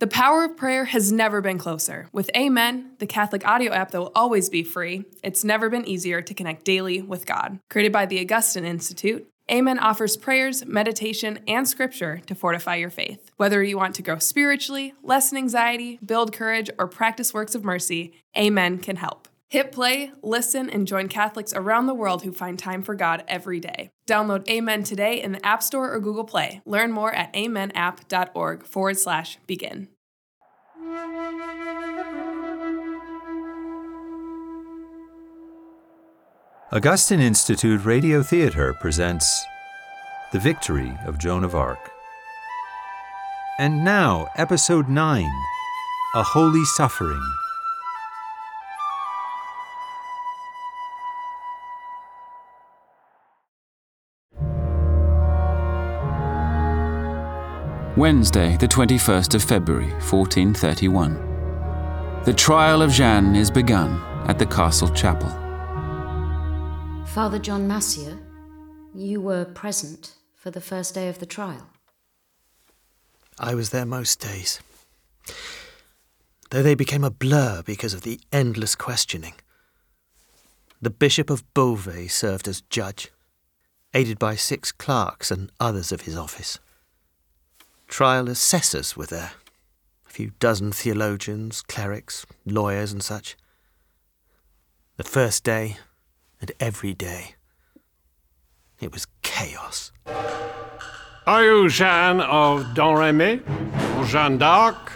The power of prayer has never been closer. With Amen, the Catholic audio app that will always be free, it's never been easier to connect daily with God. Created by the Augustine Institute, Amen offers prayers, meditation, and scripture to fortify your faith. Whether you want to grow spiritually, lessen anxiety, build courage, or practice works of mercy, Amen can help. Hit play, listen, and join Catholics around the world who find time for God every day. Download Amen today in the App Store or Google Play. Learn more at amenapp.org forward slash begin. Augustine Institute Radio Theater presents The Victory of Joan of Arc. And now, Episode 9 A Holy Suffering. Wednesday, the 21st of February, 1431. The trial of Jeanne is begun at the castle chapel. Father John Massieu, you were present for the first day of the trial. I was there most days. Though they became a blur because of the endless questioning. The Bishop of Beauvais served as judge, aided by six clerks and others of his office. Trial assessors were there, a few dozen theologians, clerics, lawyers, and such. The first day, and every day, it was chaos. Are you Jeanne of Domremy, or Jeanne d'Arc,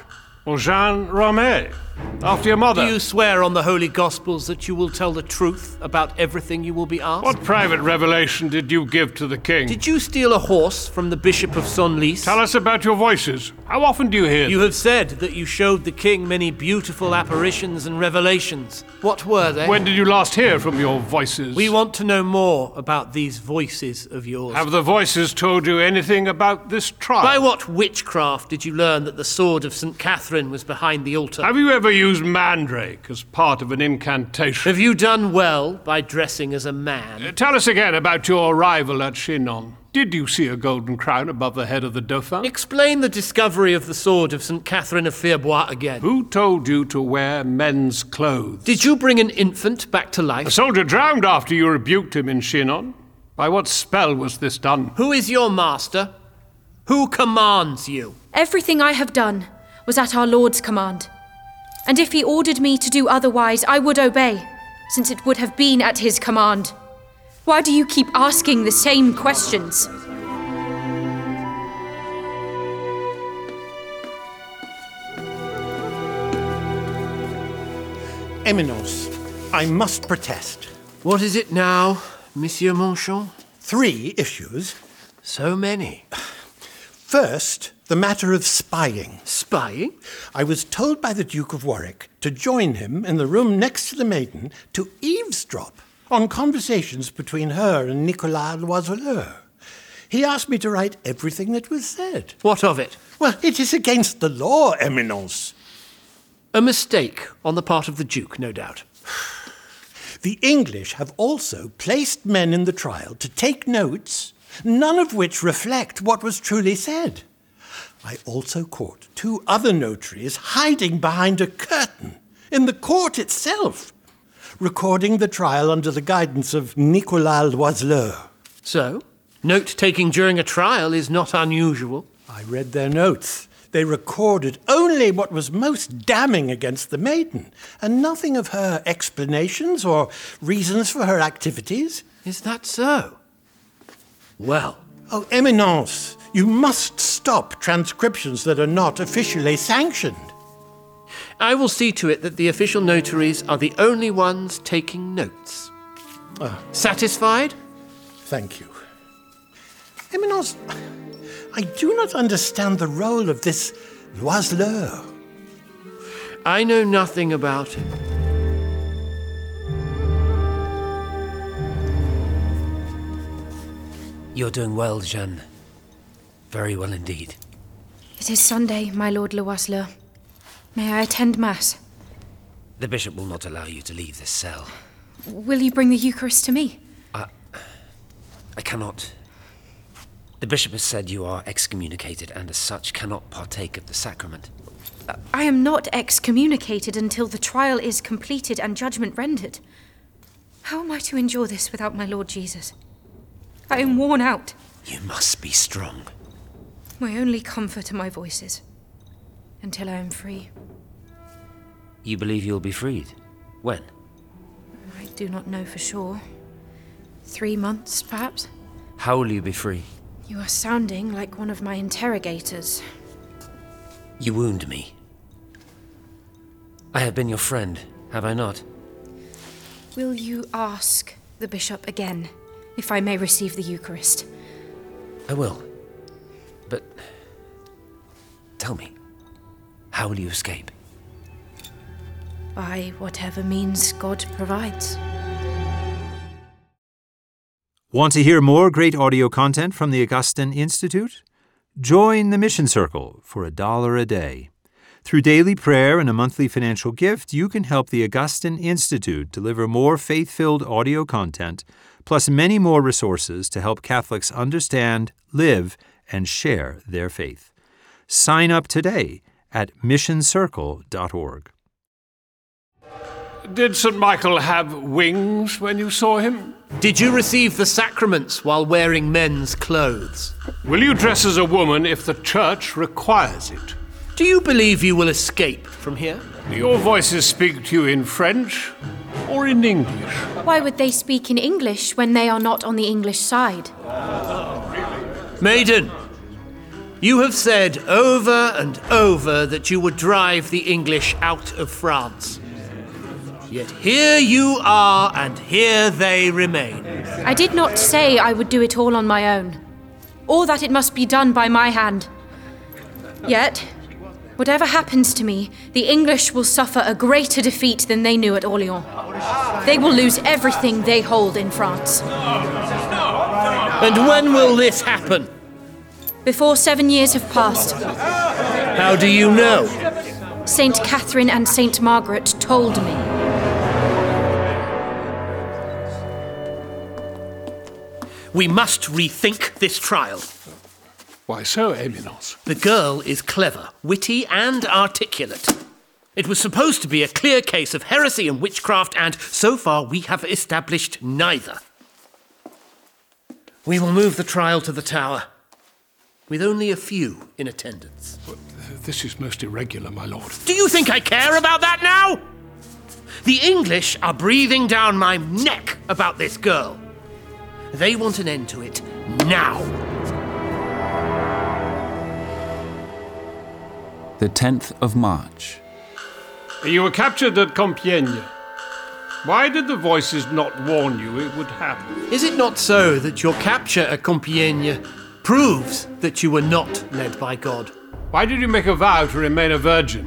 or Jeanne Romée? After your mother. Do you swear on the Holy Gospels that you will tell the truth about everything you will be asked? What private revelation did you give to the king? Did you steal a horse from the Bishop of Senlis? Tell us about your voices. How often do you hear You have said that you showed the king many beautiful apparitions and revelations. What were they? When did you last hear from your voices? We want to know more about these voices of yours. Have the voices told you anything about this trial? By what witchcraft did you learn that the sword of St. Catherine was behind the altar? Have you ever used mandrake as part of an incantation? Have you done well by dressing as a man? Uh, Tell us again about your arrival at Chinon. Did you see a golden crown above the head of the Dauphin? Explain the discovery of the sword of St. Catherine of Fierbois again. Who told you to wear men's clothes? Did you bring an infant back to life? A soldier drowned after you rebuked him in Chinon. By what spell was this done? Who is your master? Who commands you? Everything I have done was at our Lord's command. And if he ordered me to do otherwise, I would obey, since it would have been at his command. Why do you keep asking the same questions? Eminence, I must protest. What is it now, Monsieur Manchon? Three issues. So many. First, the matter of spying. Spying? I was told by the Duke of Warwick to join him in the room next to the maiden to eavesdrop on conversations between her and Nicolas Loiseleur. He asked me to write everything that was said. What of it? Well, it is against the law, Eminence. A mistake on the part of the Duke, no doubt. The English have also placed men in the trial to take notes, none of which reflect what was truly said. I also caught two other notaries hiding behind a curtain in the court itself, recording the trial under the guidance of Nicolas Loiseleur. So, note taking during a trial is not unusual. I read their notes. They recorded only what was most damning against the maiden, and nothing of her explanations or reasons for her activities. Is that so? Well, Oh, Eminence, you must stop transcriptions that are not officially sanctioned. I will see to it that the official notaries are the only ones taking notes. Ah. Satisfied? Thank you. Eminence, I do not understand the role of this Loiseleur. I know nothing about him. You're doing well, Jeanne. Very well indeed. It is Sunday, my Lord Loiseleur. May I attend Mass? The bishop will not allow you to leave this cell. Will you bring the Eucharist to me? I. I cannot. The bishop has said you are excommunicated and as such cannot partake of the sacrament. I am not excommunicated until the trial is completed and judgment rendered. How am I to endure this without my Lord Jesus? I am worn out. You must be strong. My only comfort are my voices. Until I am free. You believe you'll be freed? When? I do not know for sure. Three months, perhaps? How will you be free? You are sounding like one of my interrogators. You wound me. I have been your friend, have I not? Will you ask the bishop again if I may receive the Eucharist? I will. But. Tell me, how will you escape? By whatever means God provides. Want to hear more great audio content from the Augustine Institute? Join the Mission Circle for a dollar a day. Through daily prayer and a monthly financial gift, you can help the Augustine Institute deliver more faith filled audio content, plus many more resources to help Catholics understand, live, and share their faith. Sign up today at missioncircle.org. Did St. Michael have wings when you saw him? Did you receive the sacraments while wearing men's clothes? Will you dress as a woman if the church requires it? Do you believe you will escape from here? Do your voices speak to you in French or in English? Why would they speak in English when they are not on the English side? Maiden, you have said over and over that you would drive the English out of France. Yet here you are, and here they remain. I did not say I would do it all on my own, or that it must be done by my hand. Yet, whatever happens to me, the English will suffer a greater defeat than they knew at Orleans. They will lose everything they hold in France. And when will this happen? Before seven years have passed, How do you know? Saint Catherine and Saint Margaret told me. We must rethink this trial. Why so, Eminence? The girl is clever, witty, and articulate. It was supposed to be a clear case of heresy and witchcraft, and so far we have established neither. We will move the trial to the tower, with only a few in attendance. This is most irregular, my lord. Do you think I care about that now? The English are breathing down my neck about this girl. They want an end to it now. The 10th of March. You were captured at Compiègne. Why did the voices not warn you it would happen? Is it not so that your capture at Compiègne proves that you were not led by God? Why did you make a vow to remain a virgin?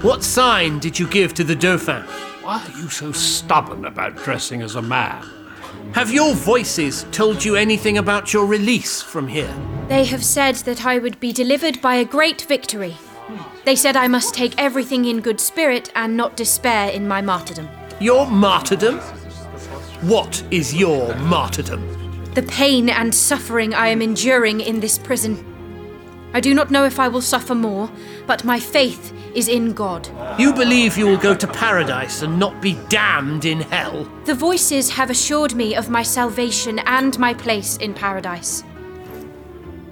What sign did you give to the Dauphin? Why are you so stubborn about dressing as a man? Have your voices told you anything about your release from here? They have said that I would be delivered by a great victory. They said I must take everything in good spirit and not despair in my martyrdom. Your martyrdom? What is your martyrdom? The pain and suffering I am enduring in this prison. I do not know if I will suffer more, but my faith is in God. You believe you will go to paradise and not be damned in hell? The voices have assured me of my salvation and my place in paradise.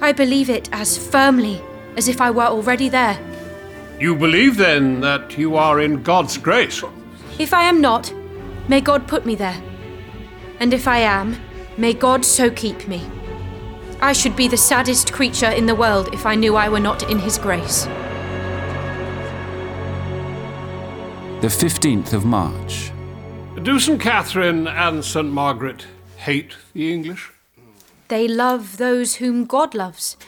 I believe it as firmly as if I were already there. You believe then that you are in God's grace? If I am not, may God put me there. And if I am, may God so keep me. I should be the saddest creature in the world if I knew I were not in His grace. The 15th of March. Do St. Catherine and St. Margaret hate the English? They love those whom God loves,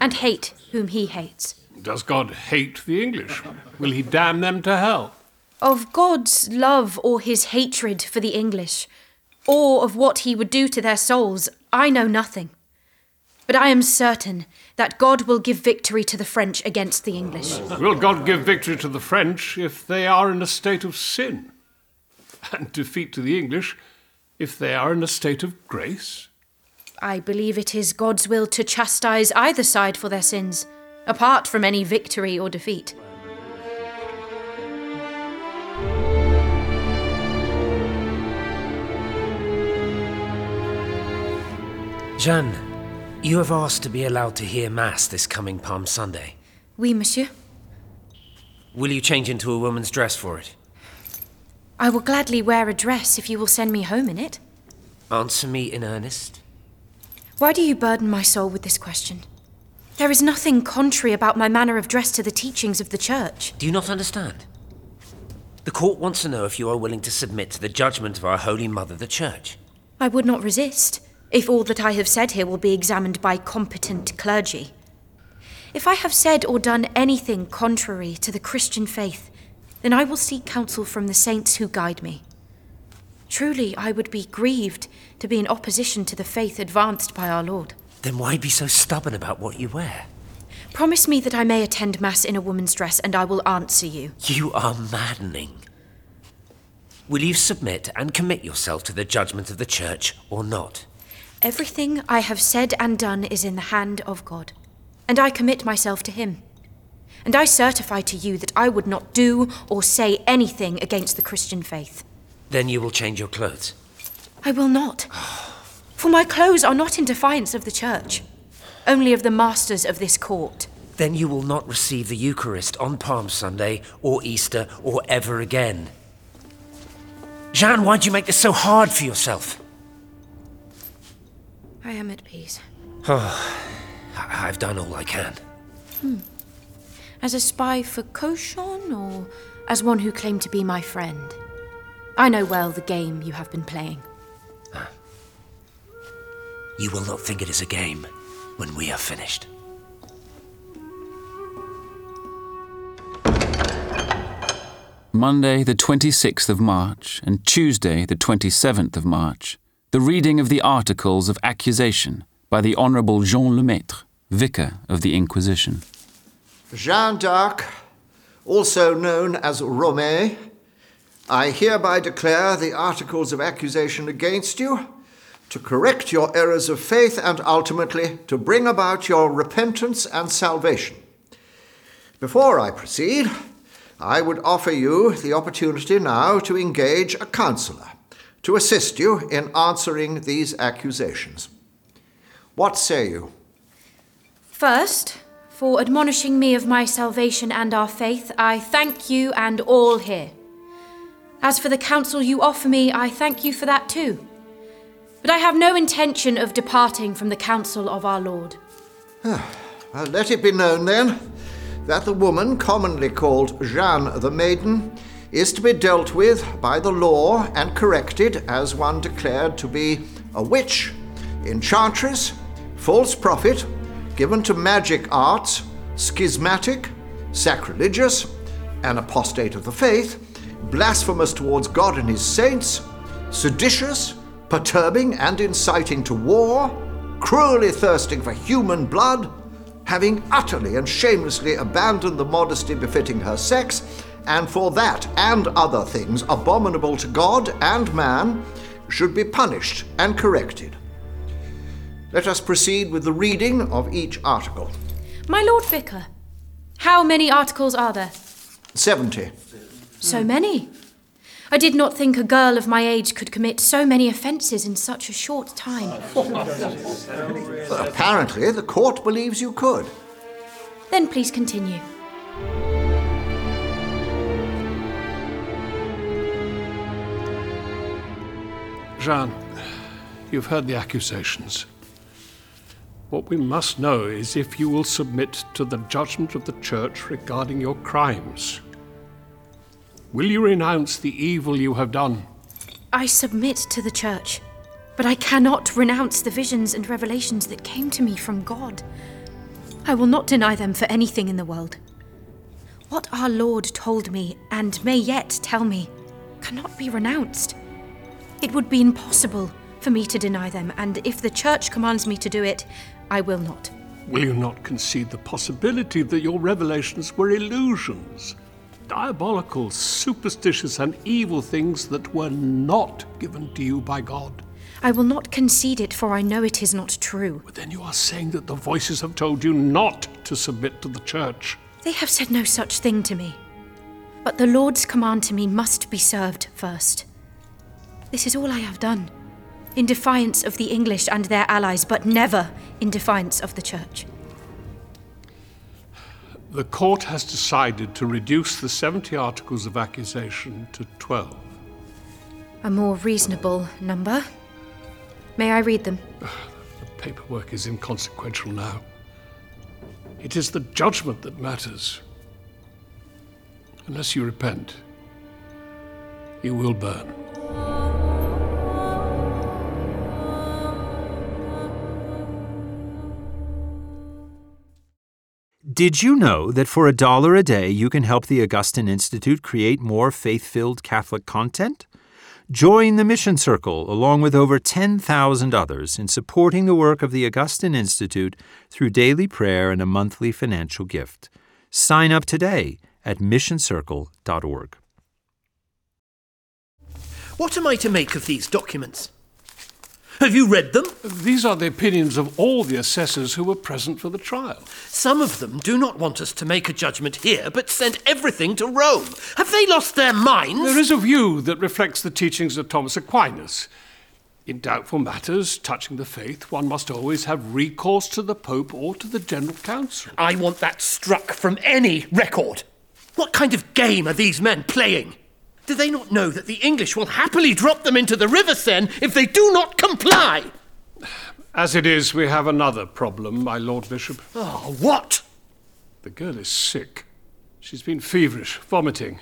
and hate whom He hates. Does God hate the English? Will he damn them to hell? Of God's love or His hatred for the English, or of what He would do to their souls, I know nothing. But I am certain that God will give victory to the French against the English. Will God give victory to the French if they are in a state of sin? And defeat to the English if they are in a state of grace? I believe it is God's will to chastise either side for their sins, apart from any victory or defeat. Jeanne, you have asked to be allowed to hear Mass this coming Palm Sunday. Oui, monsieur. Will you change into a woman's dress for it? I will gladly wear a dress if you will send me home in it. Answer me in earnest. Why do you burden my soul with this question? There is nothing contrary about my manner of dress to the teachings of the Church. Do you not understand? The court wants to know if you are willing to submit to the judgment of our Holy Mother, the Church. I would not resist, if all that I have said here will be examined by competent clergy. If I have said or done anything contrary to the Christian faith, then I will seek counsel from the saints who guide me. Truly, I would be grieved to be in opposition to the faith advanced by our Lord. Then why be so stubborn about what you wear? Promise me that I may attend Mass in a woman's dress, and I will answer you. You are maddening. Will you submit and commit yourself to the judgment of the Church or not? Everything I have said and done is in the hand of God, and I commit myself to Him. And I certify to you that I would not do or say anything against the Christian faith. Then you will change your clothes. I will not. For my clothes are not in defiance of the Church, only of the masters of this court. Then you will not receive the Eucharist on Palm Sunday or Easter or ever again. Jeanne, why do you make this so hard for yourself? I am at peace. Oh, I've done all I can. Hmm. As a spy for Cauchon, or as one who claimed to be my friend? I know well the game you have been playing. You will not think it is a game when we are finished. Monday, the 26th of March, and Tuesday, the 27th of March, the reading of the articles of accusation by the Honourable Jean Lemaitre, Vicar of the Inquisition. Jean d'Arc, also known as Romée, I hereby declare the articles of accusation against you to correct your errors of faith and ultimately to bring about your repentance and salvation. Before I proceed, I would offer you the opportunity now to engage a counselor to assist you in answering these accusations. What say you? First, for admonishing me of my salvation and our faith, I thank you and all here. As for the counsel you offer me, I thank you for that too. But I have no intention of departing from the counsel of our Lord. well, let it be known then that the woman commonly called Jeanne the Maiden is to be dealt with by the law and corrected as one declared to be a witch, enchantress, false prophet, given to magic arts, schismatic, sacrilegious, an apostate of the faith, blasphemous towards God and his saints, seditious, perturbing and inciting to war, cruelly thirsting for human blood, having utterly and shamelessly abandoned the modesty befitting her sex, and for that and other things abominable to God and man, should be punished and corrected. Let us proceed with the reading of each article. My Lord Vicar, how many articles are there? Seventy. So many. I did not think a girl of my age could commit so many offences in such a short time. Apparently, the court believes you could. Then please continue. Jean, you've heard the accusations. What we must know is if you will submit to the judgment of the Church regarding your crimes. Will you renounce the evil you have done? I submit to the Church, but I cannot renounce the visions and revelations that came to me from God. I will not deny them for anything in the world. What our Lord told me, and may yet tell me, cannot be renounced. It would be impossible for me to deny them, and if the Church commands me to do it, I will not. Will you not concede the possibility that your revelations were illusions? Diabolical, superstitious, and evil things that were not given to you by God? I will not concede it, for I know it is not true. But then you are saying that the voices have told you not to submit to the Church. They have said no such thing to me. But the Lord's command to me must be served first. This is all I have done. in defiance of the English and their allies, but never in defiance of the Church. The court has decided to reduce the 70 articles of accusation to 12. A more reasonable number. May I read them? The paperwork is inconsequential now. It is the judgment that matters. Unless you repent, you will burn. Did you know that for a dollar a day you can help the Augustine Institute create more faith filled Catholic content? Join the Mission Circle along with over 10,000 others in supporting the work of the Augustine Institute through daily prayer and a monthly financial gift. Sign up today at missioncircle.org. What am I to make of these documents? Have you read them? These are the opinions of all the assessors who were present for the trial. Some of them do not want us to make a judgment here, but send everything to Rome. Have they lost their minds? There is a view that reflects the teachings of Thomas Aquinas. In doubtful matters touching the faith, one must always have recourse to the Pope or to the General Council. I want that struck from any record. What kind of game are these men playing? Do they not know that the English will happily drop them into the River Seine if they do not comply? As it is, we have another problem, my Lord Bishop. Oh, what? The girl is sick. She's been feverish, vomiting.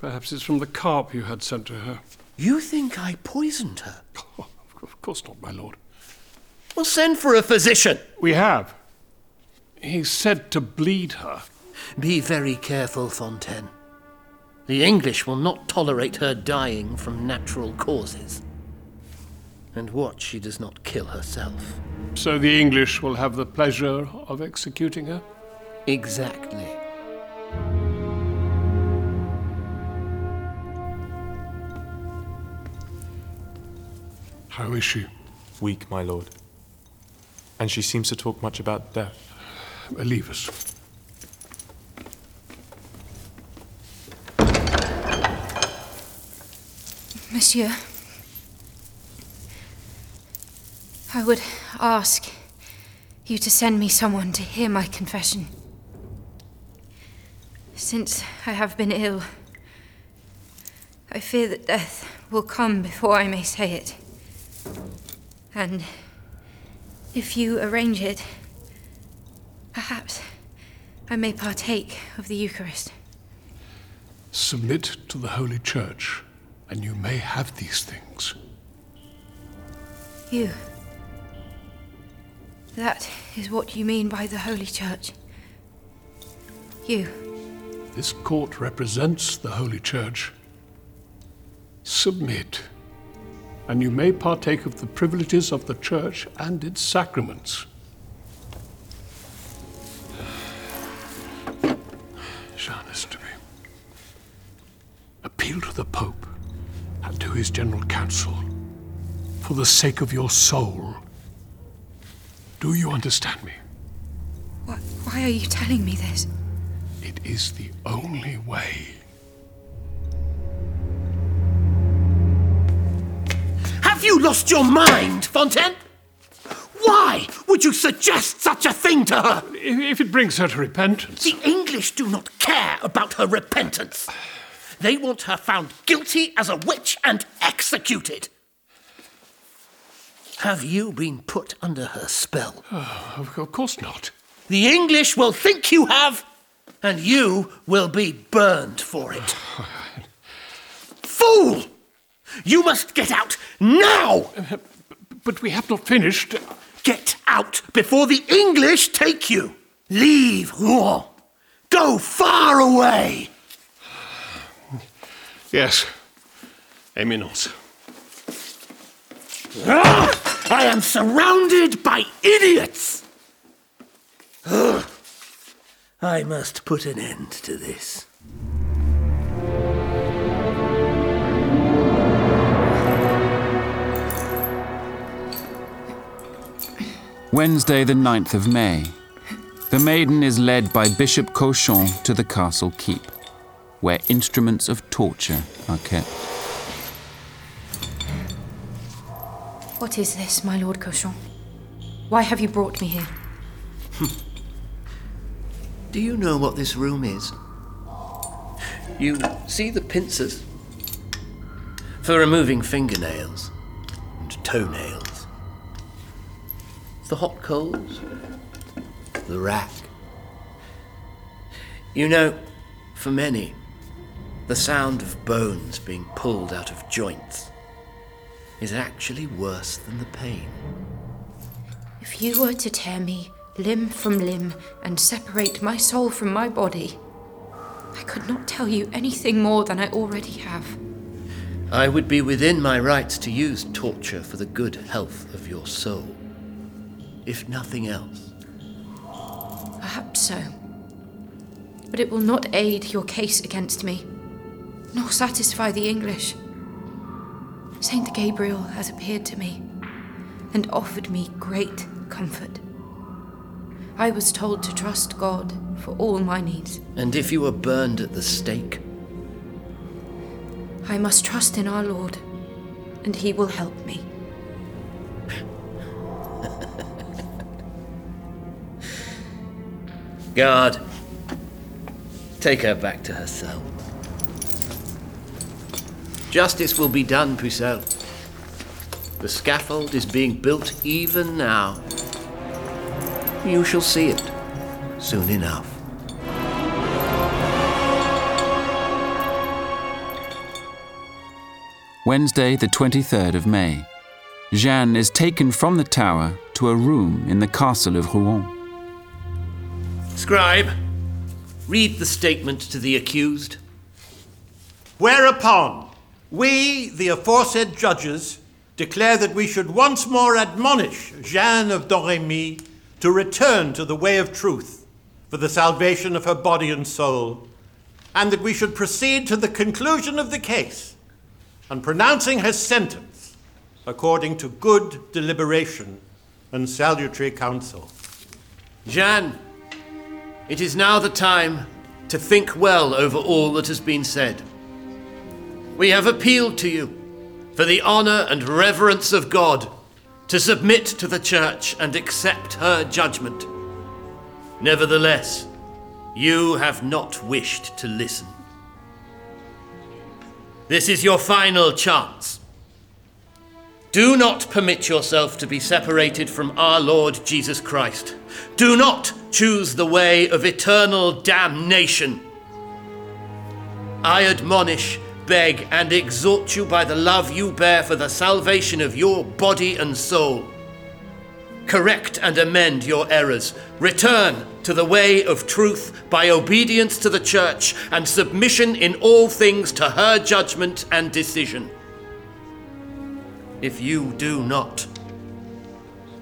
Perhaps it's from the carp you had sent to her. You think I poisoned her? Oh, of course not, my lord. Well, send for a physician. We have. He's said to bleed her. Be very careful, Fontaine. The English will not tolerate her dying from natural causes. And watch she does not kill herself. So the English will have the pleasure of executing her? Exactly. How is she? Weak, my lord. And she seems to talk much about death. Leave us. Monsieur, I would ask you to send me someone to hear my confession. Since I have been ill, I fear that death will come before I may say it. And if you arrange it, perhaps I may partake of the Eucharist. Submit to the Holy Church, and you may have these things. You. That is what you mean by the Holy Church. You. This court represents the Holy Church. Submit, and you may partake of the privileges of the Church and its sacraments. Jean is to me. Appeal to the Pope to his General Council for the sake of your soul. Do you understand me? Why, why are you telling me this? It is the only way. Have you lost your mind, Fontaine? Why would you suggest such a thing to her? If it brings her to repentance. The English do not care about her repentance. They want her found guilty as a witch and executed. Have you been put under her spell? Oh, of course not. The English will think you have, and you will be burned for it. Fool! You must get out now! But we have not finished. Get out before the English take you! Leave Rouen! Go far away! Yes. Eminence. Ah! I am surrounded by idiots! Ugh. I must put an end to this. Wednesday, the 9th of May. The maiden is led by Bishop Cauchon to the castle keep, where instruments of torture are kept. What is this, my lord Cauchon? Why have you brought me here? Do you know what this room is? You see the pincers? For removing fingernails and toenails. The hot coals. The rack. You know, for many, the sound of bones being pulled out of joints is actually worse than the pain. If you were to tear me limb from limb and separate my soul from my body, I could not tell you anything more than I already have. I would be within my rights to use torture for the good health of your soul. If nothing else. Perhaps so. But it will not aid your case against me, nor satisfy the English. Saint Gabriel has appeared to me and offered me great comfort. I was told to trust God for all my needs. And if you were burned at the stake? I must trust in our Lord, and He will help me. Guard, take her back to her cell. Justice will be done, Pucelle. The scaffold is being built even now. You shall see it soon enough. Wednesday, the 23rd of May. Jeanne is taken from the tower to a room in the castle of Rouen. Scribe, read the statement to the accused. Whereupon, we, the aforesaid judges, declare that we should once more admonish Jeanne of Domremy to return to the way of truth for the salvation of her body and soul, and that we should proceed to the conclusion of the case and pronouncing her sentence according to good deliberation and salutary counsel. Jeanne, it is now the time to think well over all that has been said. We have appealed to you for the honor and reverence of God to submit to the church and accept her judgment. Nevertheless, you have not wished to listen. This is your final chance. Do not permit yourself to be separated from our Lord Jesus Christ. Do not choose the way of eternal damnation. I admonish, beg, and exhort you by the love you bear for the salvation of your body and soul. Correct and amend your errors. Return to the way of truth by obedience to the church and submission in all things to her judgment and decision. If you do not,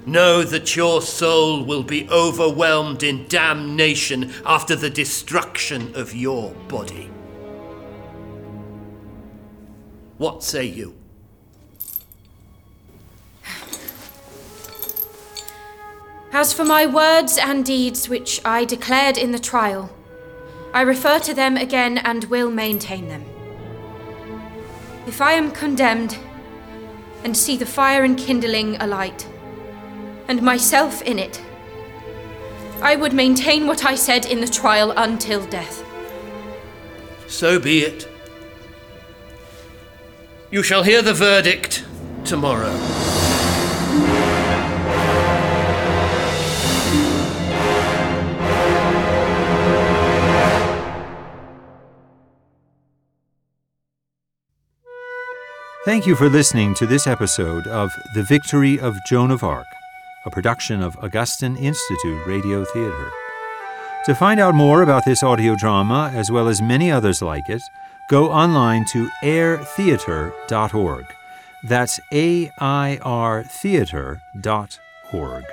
know that your soul will be overwhelmed in damnation after the destruction of your body. What say you? As for my words and deeds which I declared in the trial, I refer to them again and will maintain them. If I am condemned and see the fire enkindling alight, and myself in it, I would maintain what I said in the trial until death. So be it. You shall hear the verdict tomorrow. Thank you for listening to this episode of The Victory of Joan of Arc, a production of Augustine Institute Radio Theatre. To find out more about this audio drama, as well as many others like it, go online to airtheater.org. That's A I R theatre.org.